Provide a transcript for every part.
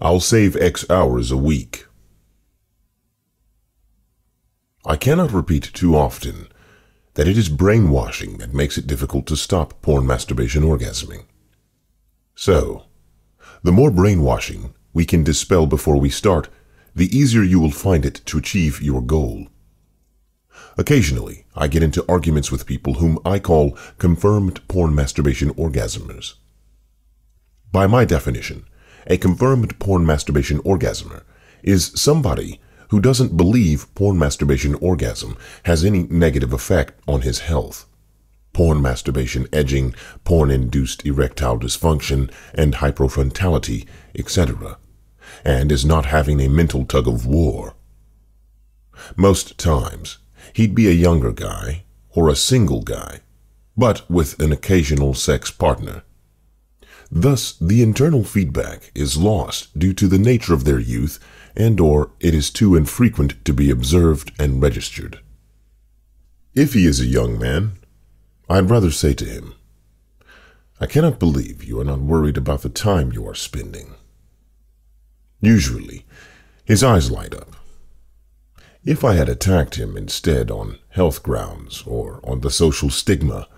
I'll save X hours a week. I cannot repeat too often that it is brainwashing that makes it difficult to stop porn masturbation orgasming. So, the more brainwashing we can dispel before we start, the easier you will find it to achieve your goal. Occasionally, I get into arguments with people whom I call confirmed porn masturbation orgasmers. By my definition, a confirmed porn masturbation orgasmer is somebody who doesn't believe porn masturbation orgasm has any negative effect on his health. Porn masturbation edging, porn-induced erectile dysfunction and hypofrontality, etc., and is not having a mental tug of war. Most times, he'd be a younger guy or a single guy, but with an occasional sex partner. Thus, the internal feedback is lost due to the nature of their youth and or it is too infrequent to be observed and registered. If he is a young man, I'd rather say to him, I cannot believe you are not worried about the time you are spending. Usually, his eyes light up. If I had attacked him instead on health grounds or on the social stigma,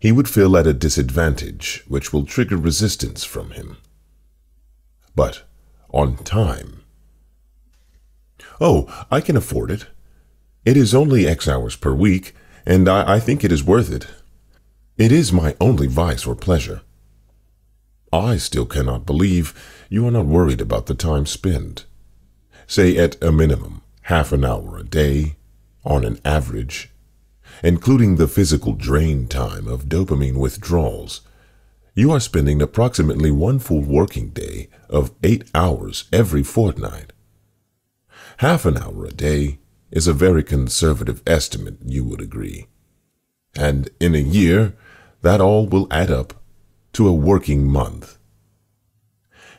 he would feel at a disadvantage, which will trigger resistance from him. But on time. Oh, I can afford it. It is only X hours per week, and I, I think it is worth it. It is my only vice or pleasure. I still cannot believe you are not worried about the time spent. Say at a minimum, half an hour a day, on an average, including the physical drain time of dopamine withdrawals. You are spending approximately one full working day of eight hours every fortnight. Half an hour a day is a very conservative estimate, you would agree. And in a year, that all will add up to a working month.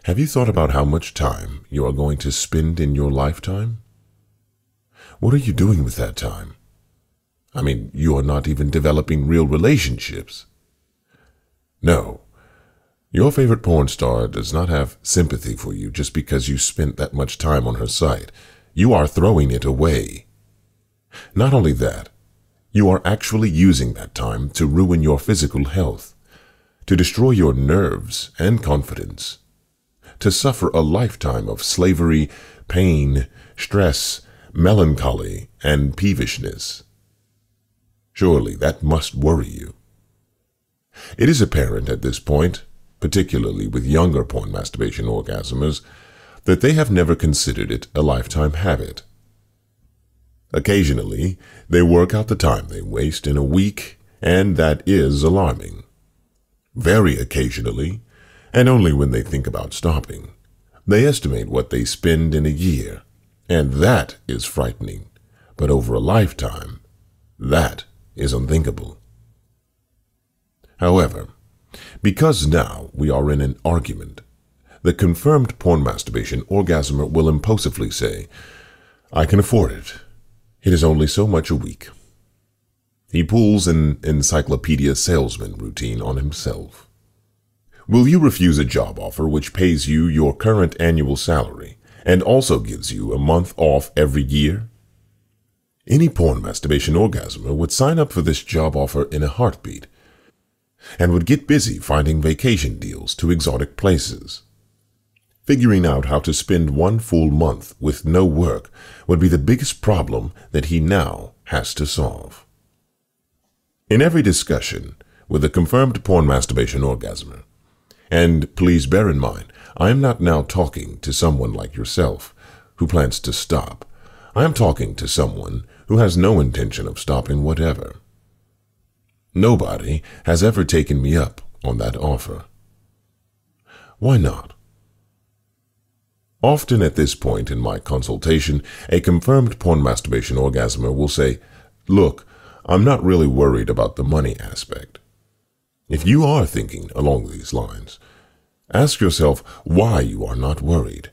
Have you thought about how much time you are going to spend in your lifetime? What are you doing with that time? I mean, you are not even developing real relationships. No, your favorite porn star does not have sympathy for you just because you spent that much time on her site. You are throwing it away. Not only that, you are actually using that time to ruin your physical health, to destroy your nerves and confidence, to suffer a lifetime of slavery, pain, stress, melancholy, and peevishness. Surely that must worry you. It is apparent at this point, particularly with younger porn masturbation orgasmers, that they have never considered it a lifetime habit. Occasionally, they work out the time they waste in a week, and that is alarming. Very occasionally, and only when they think about stopping, they estimate what they spend in a year, and that is frightening. But over a lifetime, that is unthinkable. However, because now we are in an argument, the confirmed porn masturbation orgasmer will impulsively say, I can afford it. It is only so much a week. He pulls an encyclopedia salesman routine on himself. Will you refuse a job offer which pays you your current annual salary and also gives you a month off every year? Any porn masturbation orgasmer would sign up for this job offer in a heartbeat and would get busy finding vacation deals to exotic places. Figuring out how to spend one full month with no work would be the biggest problem that he now has to solve. In every discussion with a confirmed porn masturbation orgasmer, and please bear in mind, I am not now talking to someone like yourself who plans to stop. I am talking to someone who has no intention of stopping whatever. Nobody has ever taken me up on that offer. Why not? Often at this point in my consultation, a confirmed porn masturbation orgasmer will say, Look, I'm not really worried about the money aspect. If you are thinking along these lines, ask yourself why you are not worried.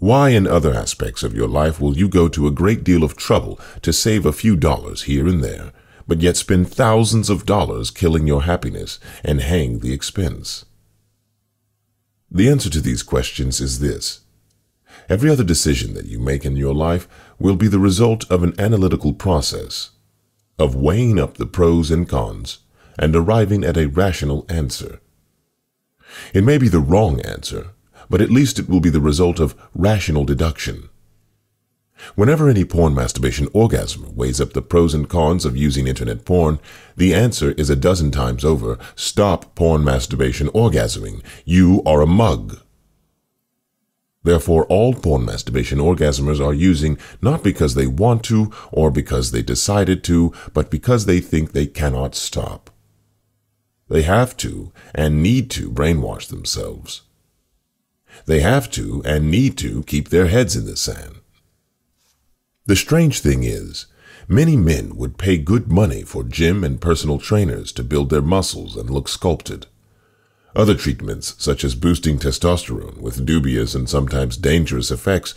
Why in other aspects of your life will you go to a great deal of trouble to save a few dollars here and there, but yet spend thousands of dollars killing your happiness and hang the expense? The answer to these questions is this. Every other decision that you make in your life will be the result of an analytical process, of weighing up the pros and cons and arriving at a rational answer. It may be the wrong answer, but at least it will be the result of rational deduction. Whenever any porn masturbation orgasm weighs up the pros and cons of using internet porn, the answer is a dozen times over, stop porn masturbation orgasming. You are a mug. Therefore, all porn masturbation orgasmers are using not because they want to or because they decided to, but because they think they cannot stop. They have to and need to brainwash themselves. They have to and need to keep their heads in the sand. The strange thing is, many men would pay good money for gym and personal trainers to build their muscles and look sculpted. Other treatments, such as boosting testosterone with dubious and sometimes dangerous effects,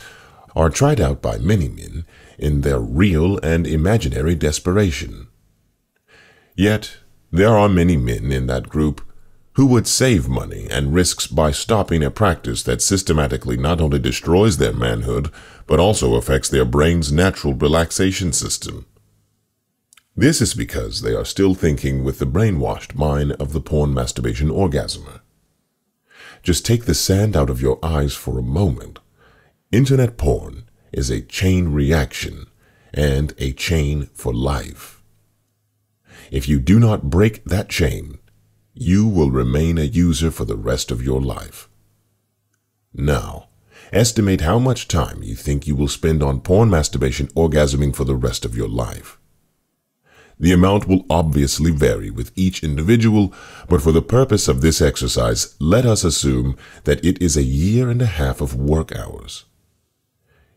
are tried out by many men in their real and imaginary desperation. Yet, there are many men in that group who would save money and risks by stopping a practice that systematically not only destroys their manhood, but also affects their brain's natural relaxation system. This is because they are still thinking with the brainwashed mind of the porn masturbation orgasmer. Just take the sand out of your eyes for a moment. Internet porn is a chain reaction and a chain for life. If you do not break that chain, you will remain a user for the rest of your life. Now, estimate how much time you think you will spend on porn masturbation orgasming for the rest of your life. The amount will obviously vary with each individual, but for the purpose of this exercise, let us assume that it is a year and a half of work hours.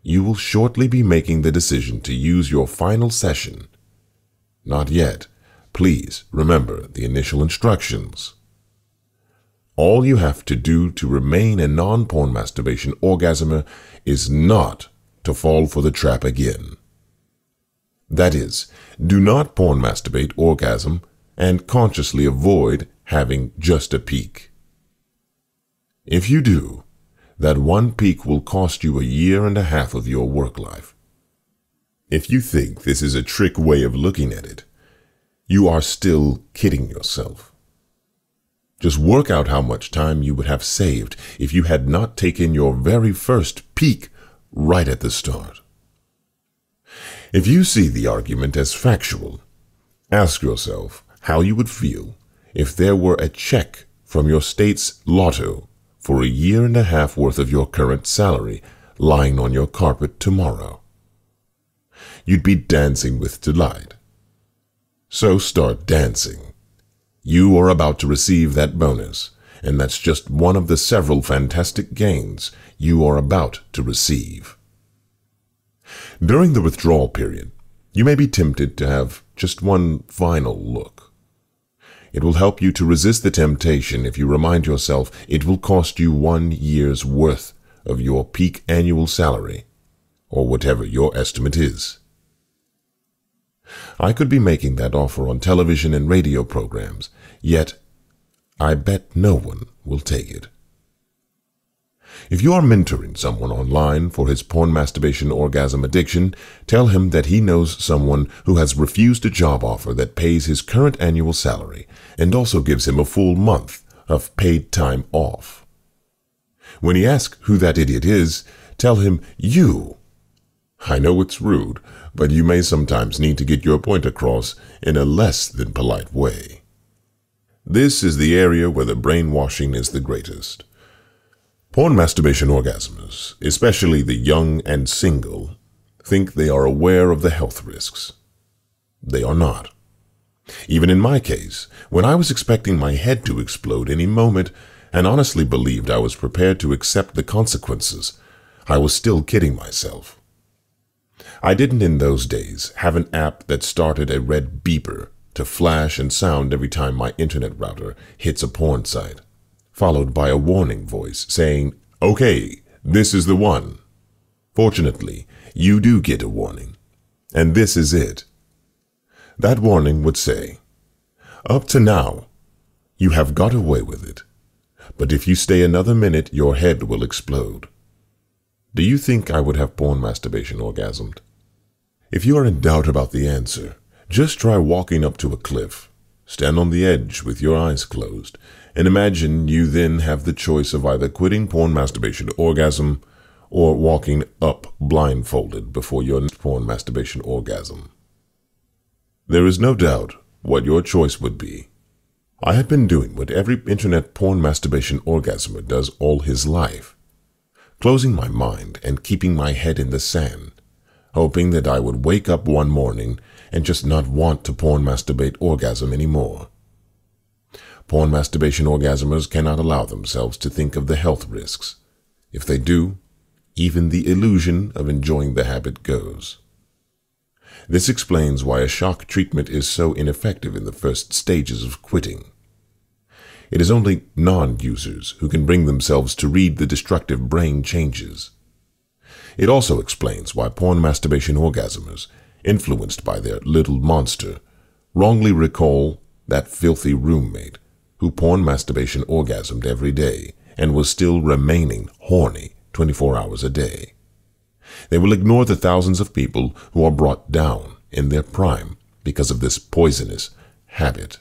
You will shortly be making the decision to use your final session. Not yet Please remember the initial instructions. All you have to do to remain a non-porn masturbation orgasmer is not to fall for the trap again. That is, do not porn masturbate orgasm and consciously avoid having just a peek. If you do, that one peek will cost you a year and a half of your work life. If you think this is a trick way of looking at it, you are still kidding yourself. Just work out how much time you would have saved if you had not taken your very first peek right at the start. If you see the argument as factual, ask yourself how you would feel if there were a check from your state's lotto for a year and a half worth of your current salary lying on your carpet tomorrow. You'd be dancing with delight. So start dancing. You are about to receive that bonus, and that's just one of the several fantastic gains you are about to receive. During the withdrawal period, you may be tempted to have just one final look. It will help you to resist the temptation if you remind yourself it will cost you one year's worth of your peak annual salary, or whatever your estimate is. I could be making that offer on television and radio programs, yet I bet no one will take it. If you are mentoring someone online for his porn masturbation orgasm addiction, tell him that he knows someone who has refused a job offer that pays his current annual salary and also gives him a full month of paid time off. When he asks who that idiot is, tell him you. I know it's rude, but you may sometimes need to get your point across in a less than polite way. This is the area where the brainwashing is the greatest. Porn masturbation orgasms, especially the young and single, think they are aware of the health risks. They are not. Even in my case, when I was expecting my head to explode any moment and honestly believed I was prepared to accept the consequences, I was still kidding myself. I didn't in those days have an app that started a red beeper to flash and sound every time my internet router hits a porn site, followed by a warning voice saying, Okay, this is the one. Fortunately, you do get a warning, and this is it. That warning would say, Up to now, you have got away with it. but if you stay another minute, your head will explode. Do you think I would have porn masturbation orgasmed? If you are in doubt about the answer, just try walking up to a cliff. Stand on the edge with your eyes closed, and imagine you then have the choice of either quitting porn masturbation orgasm or walking up blindfolded before your porn masturbation orgasm. There is no doubt what your choice would be. I had been doing what every internet porn masturbation orgasmer does all his life closing my mind and keeping my head in the sand, hoping that I would wake up one morning and just not want to porn masturbate orgasm anymore. Porn masturbation orgasmers cannot allow themselves to think of the health risks. If they do, even the illusion of enjoying the habit goes. This explains why a shock treatment is so ineffective in the first stages of quitting. It is only non-users who can bring themselves to read the destructive brain changes. It also explains why porn masturbation orgasmers, influenced by their little monster, wrongly recall that filthy roommate who porn masturbation orgasmed every day and was still remaining horny 24 hours a day. They will ignore the thousands of people who are brought down in their prime because of this poisonous habit.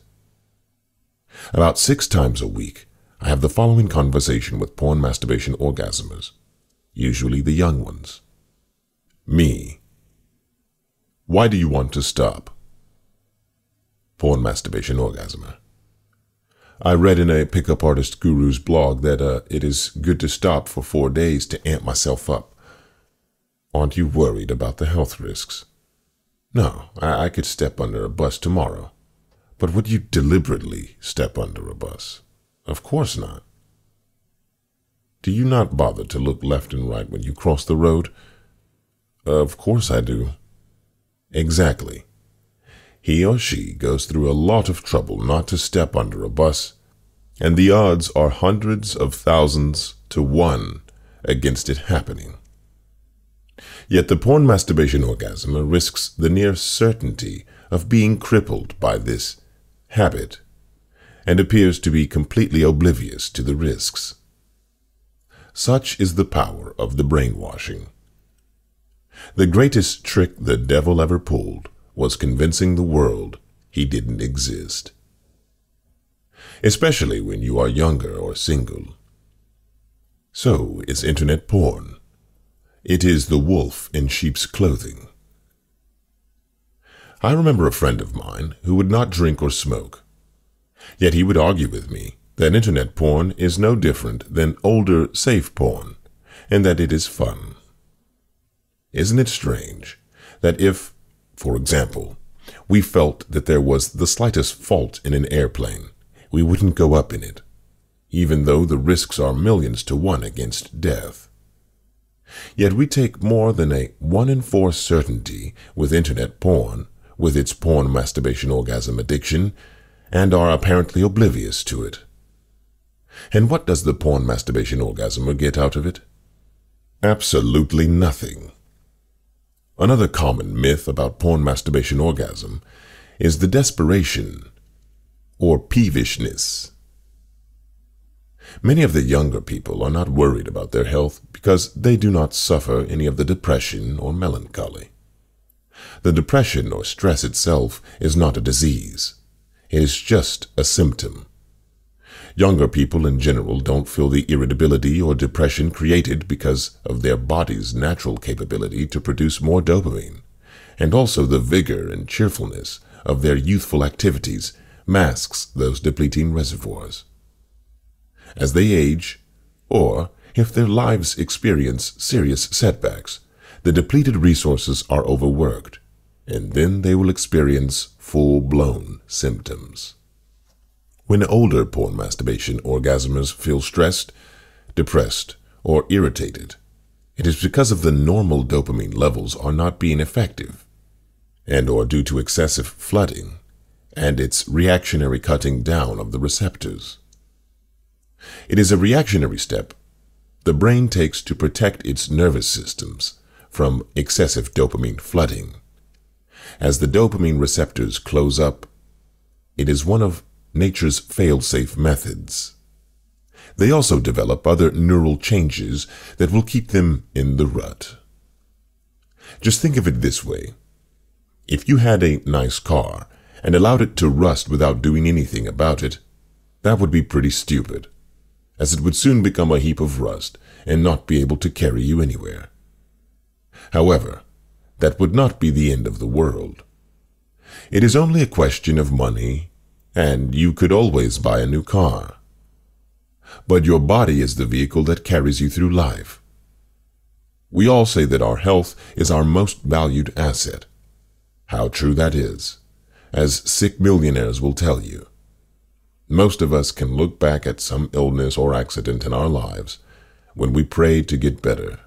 About six times a week, I have the following conversation with porn masturbation orgasmers, usually the young ones. Me. Why do you want to stop? Porn masturbation orgasmer. I read in a pickup artist guru's blog that uh, it is good to stop for four days to amp myself up. Aren't you worried about the health risks? No, I, I could step under a bus tomorrow. But would you deliberately step under a bus? Of course not. Do you not bother to look left and right when you cross the road? Of course I do. Exactly. He or she goes through a lot of trouble not to step under a bus, and the odds are hundreds of thousands to one against it happening. Yet the porn masturbation orgasm risks the near certainty of being crippled by this habit and appears to be completely oblivious to the risks. Such is the power of the brainwashing. The greatest trick the devil ever pulled was convincing the world he didn't exist. Especially when you are younger or single. So is internet porn. It is the wolf in sheep's clothing. I remember a friend of mine who would not drink or smoke. Yet he would argue with me that internet porn is no different than older safe porn, and that it is fun. Isn't it strange that if, for example, we felt that there was the slightest fault in an airplane, we wouldn't go up in it, even though the risks are millions to one against death? Yet we take more than a one in four certainty with internet porn, with its porn masturbation orgasm addiction, and are apparently oblivious to it. And what does the porn masturbation orgasmer get out of it? Absolutely nothing. Another common myth about porn masturbation orgasm is the desperation or peevishness Many of the younger people are not worried about their health because they do not suffer any of the depression or melancholy. The depression or stress itself is not a disease. It is just a symptom. Younger people in general don't feel the irritability or depression created because of their body's natural capability to produce more dopamine, and also the vigor and cheerfulness of their youthful activities masks those depleting reservoirs as they age, or if their lives experience serious setbacks, the depleted resources are overworked, and then they will experience full-blown symptoms. When older porn masturbation orgasmers feel stressed, depressed, or irritated, it is because of the normal dopamine levels are not being effective, and or due to excessive flooding and its reactionary cutting down of the receptors. It is a reactionary step the brain takes to protect its nervous systems from excessive dopamine flooding. As the dopamine receptors close up, it is one of nature's fail-safe methods. they also develop other neural changes that will keep them in the rut. Just think of it this way. If you had a nice car and allowed it to rust without doing anything about it, that would be pretty stupid, as it would soon become a heap of rust and not be able to carry you anywhere. However, that would not be the end of the world. It is only a question of money, and you could always buy a new car. But your body is the vehicle that carries you through life. We all say that our health is our most valued asset. How true that is, as sick millionaires will tell you. Most of us can look back at some illness or accident in our lives when we pray to get better.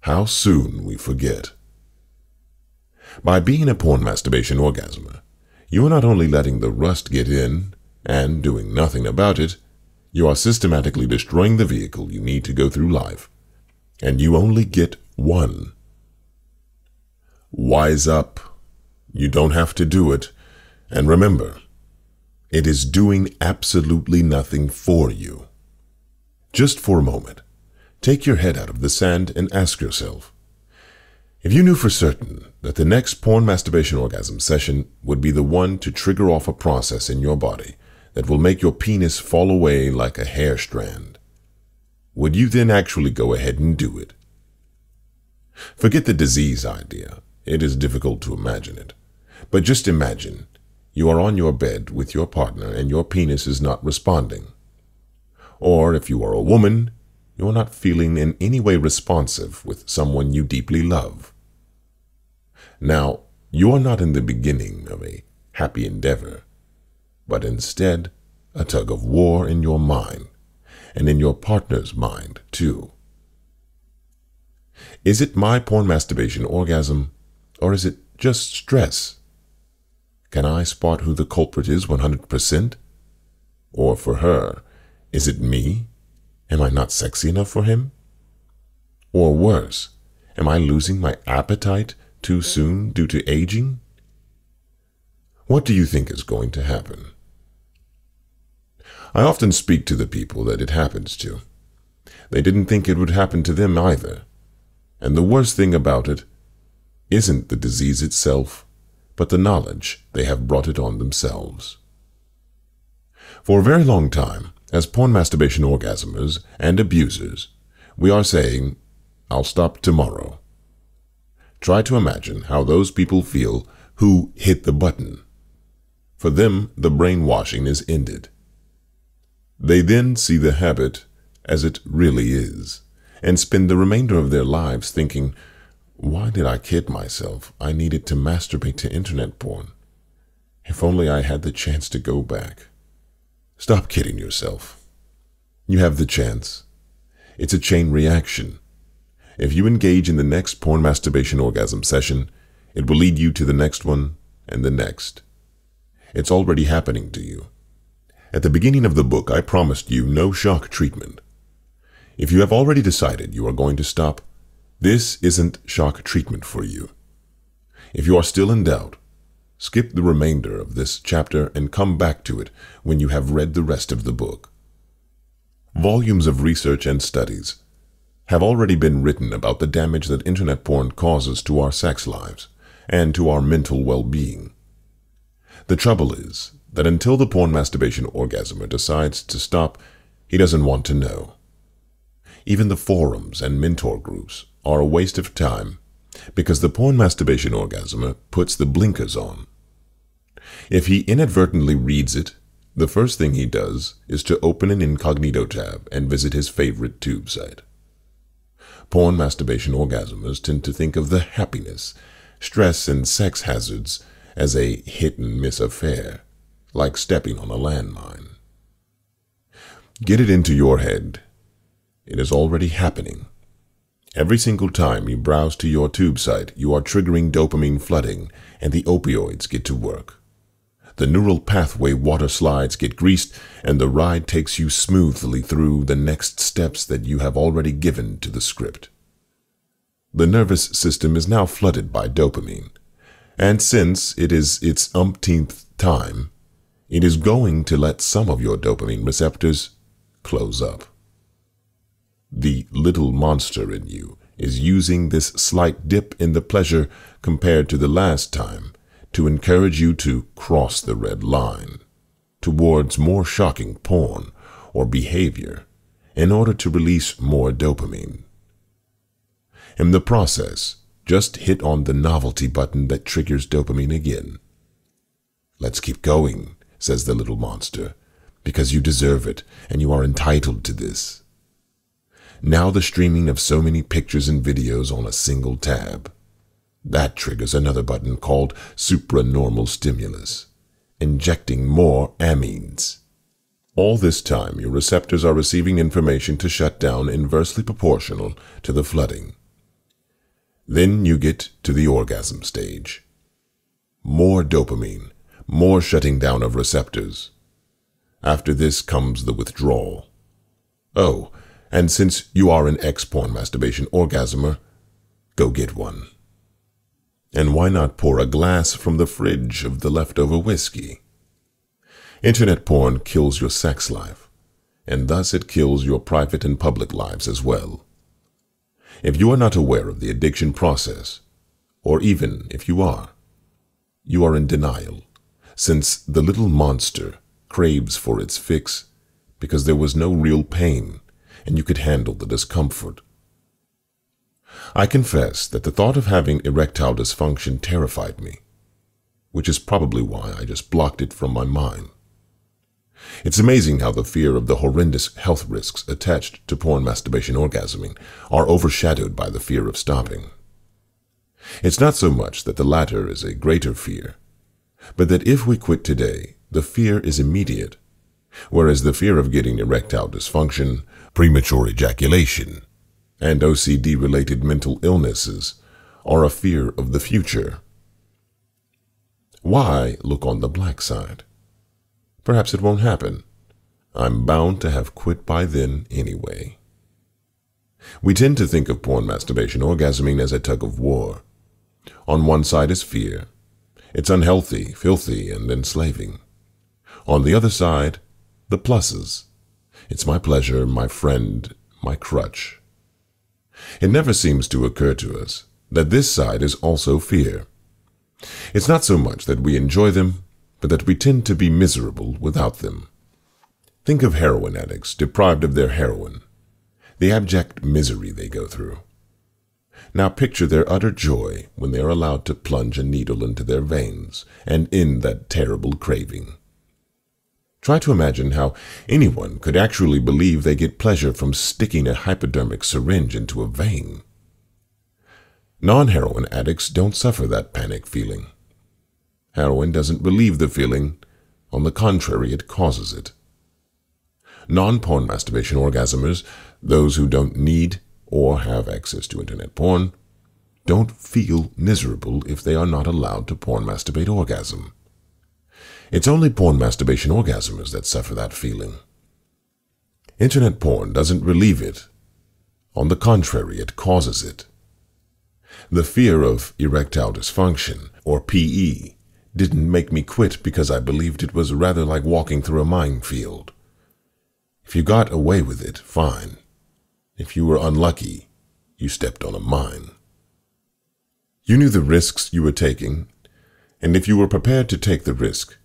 How soon we forget. By being a porn masturbation orgasmer, you are not only letting the rust get in and doing nothing about it, you are systematically destroying the vehicle you need to go through life, and you only get one. Wise up. You don't have to do it. And remember, it is doing absolutely nothing for you. Just for a moment, take your head out of the sand and ask yourself, if you knew for certain that the next porn masturbation orgasm session would be the one to trigger off a process in your body that will make your penis fall away like a hair strand, would you then actually go ahead and do it? Forget the disease idea. It is difficult to imagine it. But just imagine you are on your bed with your partner and your penis is not responding. Or if you are a woman, you are not feeling in any way responsive with someone you deeply love. Now, you are not in the beginning of a happy endeavor, but instead a tug of war in your mind and in your partner's mind, too. Is it my porn masturbation orgasm, or is it just stress? Can I spot who the culprit is 100%? Or for her, is it me? Am I not sexy enough for him? Or worse, am I losing my appetite too soon due to aging? What do you think is going to happen? I often speak to the people that it happens to. They didn't think it would happen to them either. And the worst thing about it isn't the disease itself, but the knowledge they have brought it on themselves. For a very long time, as porn masturbation orgasmers and abusers, we are saying, I'll stop tomorrow. Try to imagine how those people feel who hit the button. For them, the brainwashing is ended. They then see the habit as it really is and spend the remainder of their lives thinking, why did I kid myself? I needed to masturbate to internet porn. If only I had the chance to go back. Stop kidding yourself. You have the chance. It's a chain reaction. If you engage in the next porn masturbation orgasm session, it will lead you to the next one and the next. It's already happening to you. At the beginning of the book, I promised you no shock treatment. If you have already decided you are going to stop, this isn't shock treatment for you. If you are still in doubt, skip the remainder of this chapter and come back to it when you have read the rest of the book. Volumes of research and studies have already been written about the damage that internet porn causes to our sex lives and to our mental well-being. The trouble is that until the porn masturbation orgasmer decides to stop, he doesn't want to know. Even the forums and mentor groups are a waste of time because the porn masturbation orgasmer puts the blinkers on. If he inadvertently reads it, the first thing he does is to open an incognito tab and visit his favorite tube site. Porn masturbation orgasmers tend to think of the happiness, stress, and sex hazards as a hit and miss affair, like stepping on a landmine. Get it into your head. It is already happening. Every single time you browse to your tube site, you are triggering dopamine flooding, and the opioids get to work. The neural pathway water slides get greased, and the ride takes you smoothly through the next steps that you have already given to the script. The nervous system is now flooded by dopamine, and since it is its umpteenth time, it is going to let some of your dopamine receptors close up. The little monster in you is using this slight dip in the pleasure compared to the last time to encourage you to cross the red line towards more shocking porn or behavior in order to release more dopamine. In the process, just hit on the novelty button that triggers dopamine again. Let's keep going, says the little monster, because you deserve it and you are entitled to this. Now the streaming of so many pictures and videos on a single tab. That triggers another button called supranormal stimulus, injecting more amines. All this time, your receptors are receiving information to shut down inversely proportional to the flooding. Then you get to the orgasm stage. More dopamine, more shutting down of receptors. After this comes the withdrawal. Oh, and since you are an ex-porn masturbation orgasmer, go get one. And why not pour a glass from the fridge of the leftover whiskey? Internet porn kills your sex life, and thus it kills your private and public lives as well. If you are not aware of the addiction process, or even if you are, you are in denial, since the little monster craves for its fix because there was no real pain and you could handle the discomfort. I confess that the thought of having erectile dysfunction terrified me, which is probably why I just blocked it from my mind. It's amazing how the fear of the horrendous health risks attached to porn masturbation orgasming are overshadowed by the fear of stopping. It's not so much that the latter is a greater fear, but that if we quit today, the fear is immediate, whereas the fear of getting erectile dysfunction, premature ejaculation, and OCD-related mental illnesses are a fear of the future. Why look on the black side? Perhaps it won't happen. I'm bound to have quit by then anyway. We tend to think of porn masturbation orgasming as a tug of war. On one side is fear. It's unhealthy, filthy, and enslaving. On the other side, the pluses. It's my pleasure, my friend, my crutch. It never seems to occur to us that this side is also fear. It's not so much that we enjoy them, but that we tend to be miserable without them. Think of heroin addicts deprived of their heroin, the abject misery they go through. Now picture their utter joy when they are allowed to plunge a needle into their veins and end that terrible craving. Try to imagine how anyone could actually believe they get pleasure from sticking a hypodermic syringe into a vein. Non-heroin addicts don't suffer that panic feeling. Heroin doesn't relieve the feeling. On the contrary, it causes it. Non-porn masturbation orgasmers, those who don't need or have access to internet porn, don't feel miserable if they are not allowed to porn masturbate orgasm. It's only porn masturbation orgasmers that suffer that feeling. Internet porn doesn't relieve it. On the contrary, it causes it. The fear of erectile dysfunction, or PE, didn't make me quit because I believed it was rather like walking through a minefield. If you got away with it, fine. If you were unlucky, you stepped on a mine. You knew the risks you were taking, and if you were prepared to take the risk,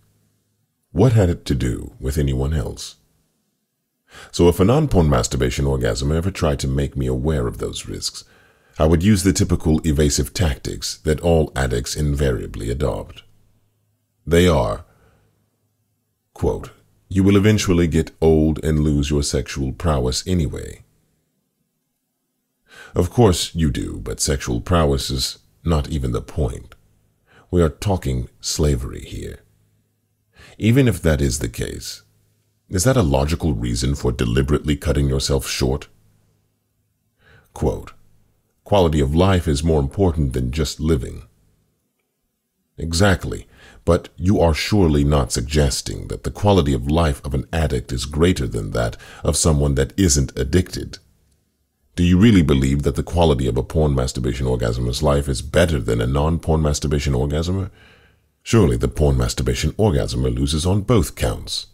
what had it to do with anyone else? So if a non-porn masturbation orgasm ever tried to make me aware of those risks, I would use the typical evasive tactics that all addicts invariably adopt. They are, quote, you will eventually get old and lose your sexual prowess anyway. Of course you do, but sexual prowess is not even the point. We are talking slavery here. Even if that is the case, is that a logical reason for deliberately cutting yourself short? Quote, quality of life is more important than just living. Exactly, but you are surely not suggesting that the quality of life of an addict is greater than that of someone that isn't addicted. Do you really believe that the quality of a porn masturbation orgasmer's life is better than a non-porn masturbation orgasmer? Surely the porn masturbation orgasmer loses on both counts.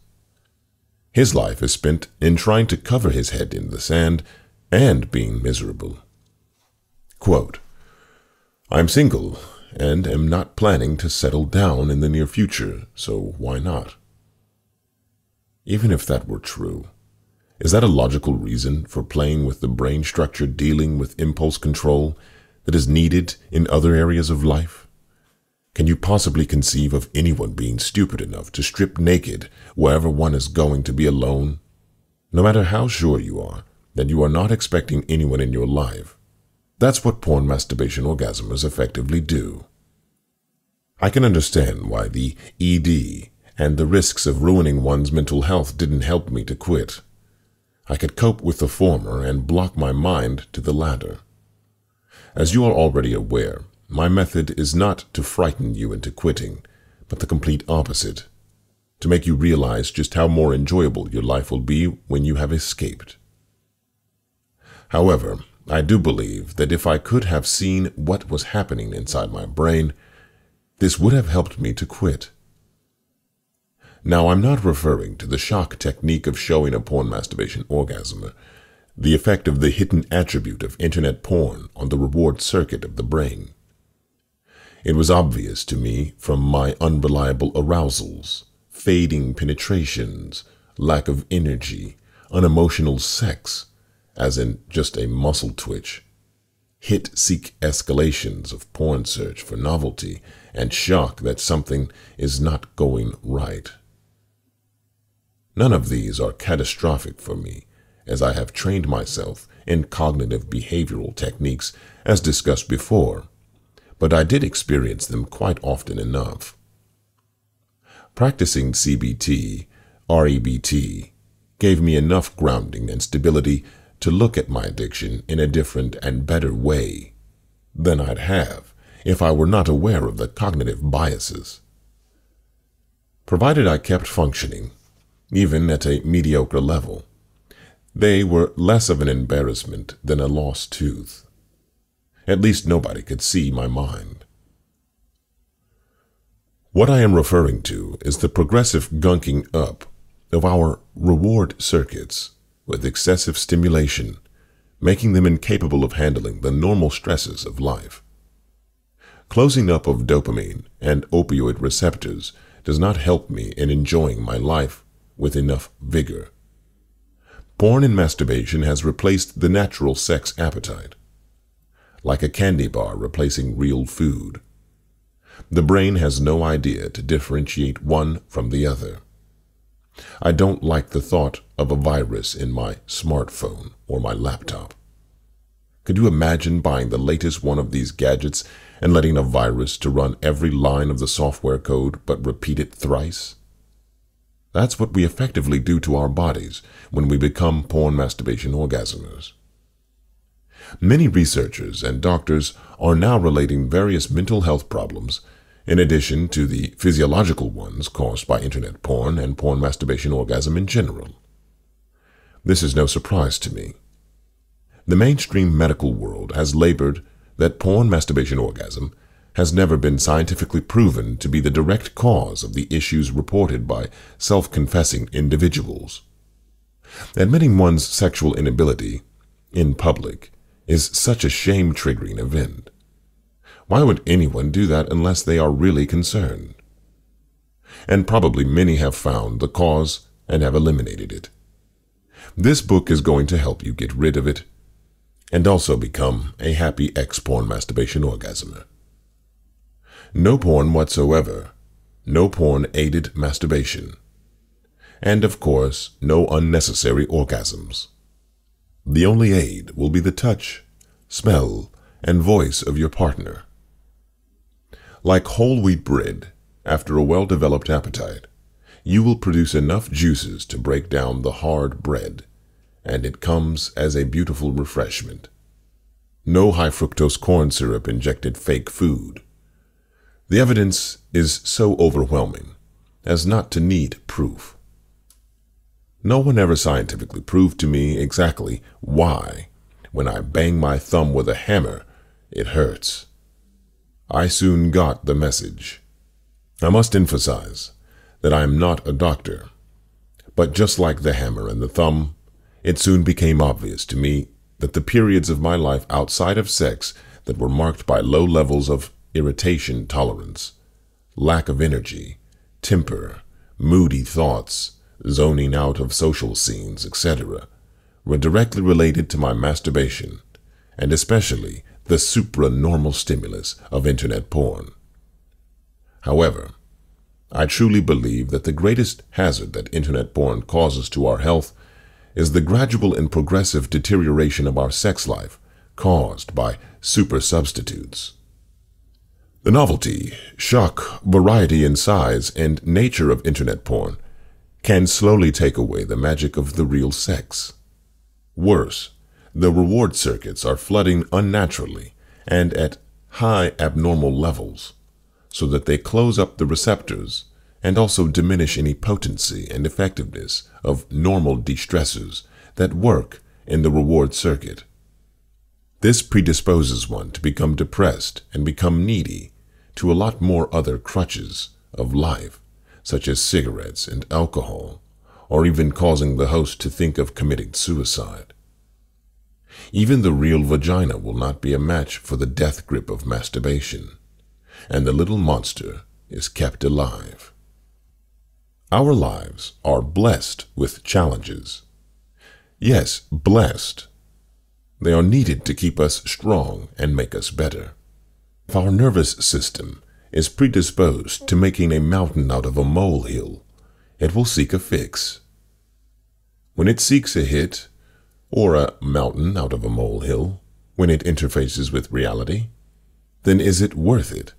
His life is spent in trying to cover his head in the sand and being miserable. Quote, I'm single and am not planning to settle down in the near future, so why not? Even if that were true, is that a logical reason for playing with the brain structure dealing with impulse control that is needed in other areas of life? Can you possibly conceive of anyone being stupid enough to strip naked wherever one is going to be alone? No matter how sure you are that you are not expecting anyone in your life, that's what porn masturbation orgasmers effectively do. I can understand why the ED and the risks of ruining one's mental health didn't help me to quit. I could cope with the former and block my mind to the latter. As you are already aware, my method is not to frighten you into quitting, but the complete opposite, to make you realize just how more enjoyable your life will be when you have escaped. However, I do believe that if I could have seen what was happening inside my brain, this would have helped me to quit. Now, I'm not referring to the shock technique of showing a porn masturbation orgasm, the effect of the hidden attribute of internet porn on the reward circuit of the brain. It was obvious to me from my unreliable arousals, fading penetrations, lack of energy, unemotional sex, as in just a muscle twitch, hit seek escalations of porn search for novelty, and shock that something is not going right. None of these are catastrophic for me, as I have trained myself in cognitive behavioral techniques as discussed before, but I did experience them quite often enough. Practicing CBT, REBT, gave me enough grounding and stability to look at my addiction in a different and better way than I'd have if I were not aware of the cognitive biases. Provided I kept functioning, even at a mediocre level, they were less of an embarrassment than a lost tooth. At least nobody could see my mind. What I am referring to is the progressive gunking up of our reward circuits with excessive stimulation, making them incapable of handling the normal stresses of life. Closing up of dopamine and opioid receptors does not help me in enjoying my life with enough vigor. Porn and masturbation has replaced the natural sex appetite, like a candy bar replacing real food. The brain has no idea to differentiate one from the other. I don't like the thought of a virus in my smartphone or my laptop. Could you imagine buying the latest one of these gadgets and letting a virus to run every line of the software code but repeat it thrice? That's what we effectively do to our bodies when we become porn masturbation orgasmers. Many researchers and doctors are now relating various mental health problems in addition to the physiological ones caused by internet porn and porn masturbation orgasm in general. This is no surprise to me. The mainstream medical world has labored that porn masturbation orgasm has never been scientifically proven to be the direct cause of the issues reported by self-confessing individuals. Admitting one's sexual inability in public is such a shame-triggering event. Why would anyone do that unless they are really concerned? And probably many have found the cause and have eliminated it. This book is going to help you get rid of it and also become a happy ex-porn masturbation orgasmer. No porn whatsoever. No porn aided masturbation. And of course, no unnecessary orgasms. The only aid will be the touch, smell, and voice of your partner. Like whole wheat bread, after a well-developed appetite, you will produce enough juices to break down the hard bread, and it comes as a beautiful refreshment. No high fructose corn syrup injected fake food. The evidence is so overwhelming as not to need proof. No one ever scientifically proved to me exactly why, when I bang my thumb with a hammer, it hurts. I soon got the message. I must emphasize that I am not a doctor. But just like the hammer and the thumb, it soon became obvious to me that the periods of my life outside of sex that were marked by low levels of irritation tolerance, lack of energy, temper, moody thoughts, zoning out of social scenes, etc., were directly related to my masturbation, and especially the supranormal stimulus of internet porn. However, I truly believe that the greatest hazard that internet porn causes to our health is the gradual and progressive deterioration of our sex life caused by super substitutes. The novelty, shock, variety in size, and nature of internet porn can slowly take away the magic of the real sex. Worse, the reward circuits are flooding unnaturally and at high abnormal levels, so that they close up the receptors and also diminish any potency and effectiveness of normal de-stressors that work in the reward circuit. This predisposes one to become depressed and become needy to a lot more other crutches of life, such as cigarettes and alcohol, or even causing the host to think of committing suicide. Even the real vagina will not be a match for the death grip of masturbation, and the little monster is kept alive. Our lives are blessed with challenges. Yes, blessed. They are needed to keep us strong and make us better. If our nervous system is predisposed to making a mountain out of a molehill, it will seek a fix. When it seeks a hit, or a mountain out of a molehill, when it interfaces with reality, then is it worth it?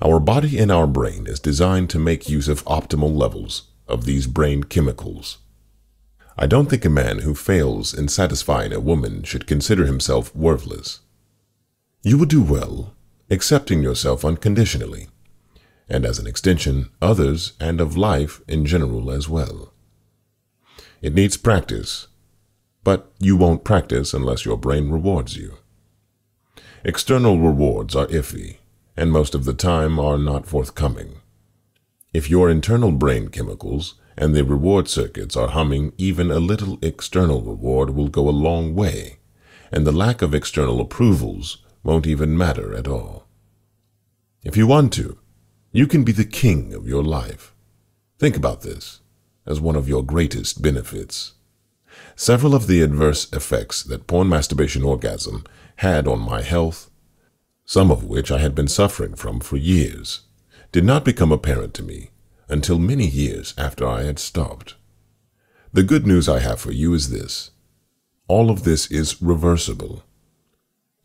Our body and our brain is designed to make use of optimal levels of these brain chemicals. I don't think a man who fails in satisfying a woman should consider himself worthless. You would do well accepting yourself unconditionally, and as an extension, others and of life in general as well. It needs practice, but you won't practice unless your brain rewards you. External rewards are iffy, and most of the time are not forthcoming. If your internal brain chemicals and the reward circuits are humming, even a little external reward will go a long way, and the lack of external approvals won't even matter at all. If you want to, you can be the king of your life. Think about this as one of your greatest benefits. Several of the adverse effects that porn masturbation orgasm had on my health, some of which I had been suffering from for years, did not become apparent to me until many years after I had stopped. The good news I have for you is this. All of this is reversible.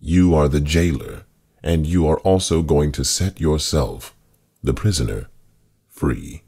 You are the jailer, and you are also going to set yourself, the prisoner, free.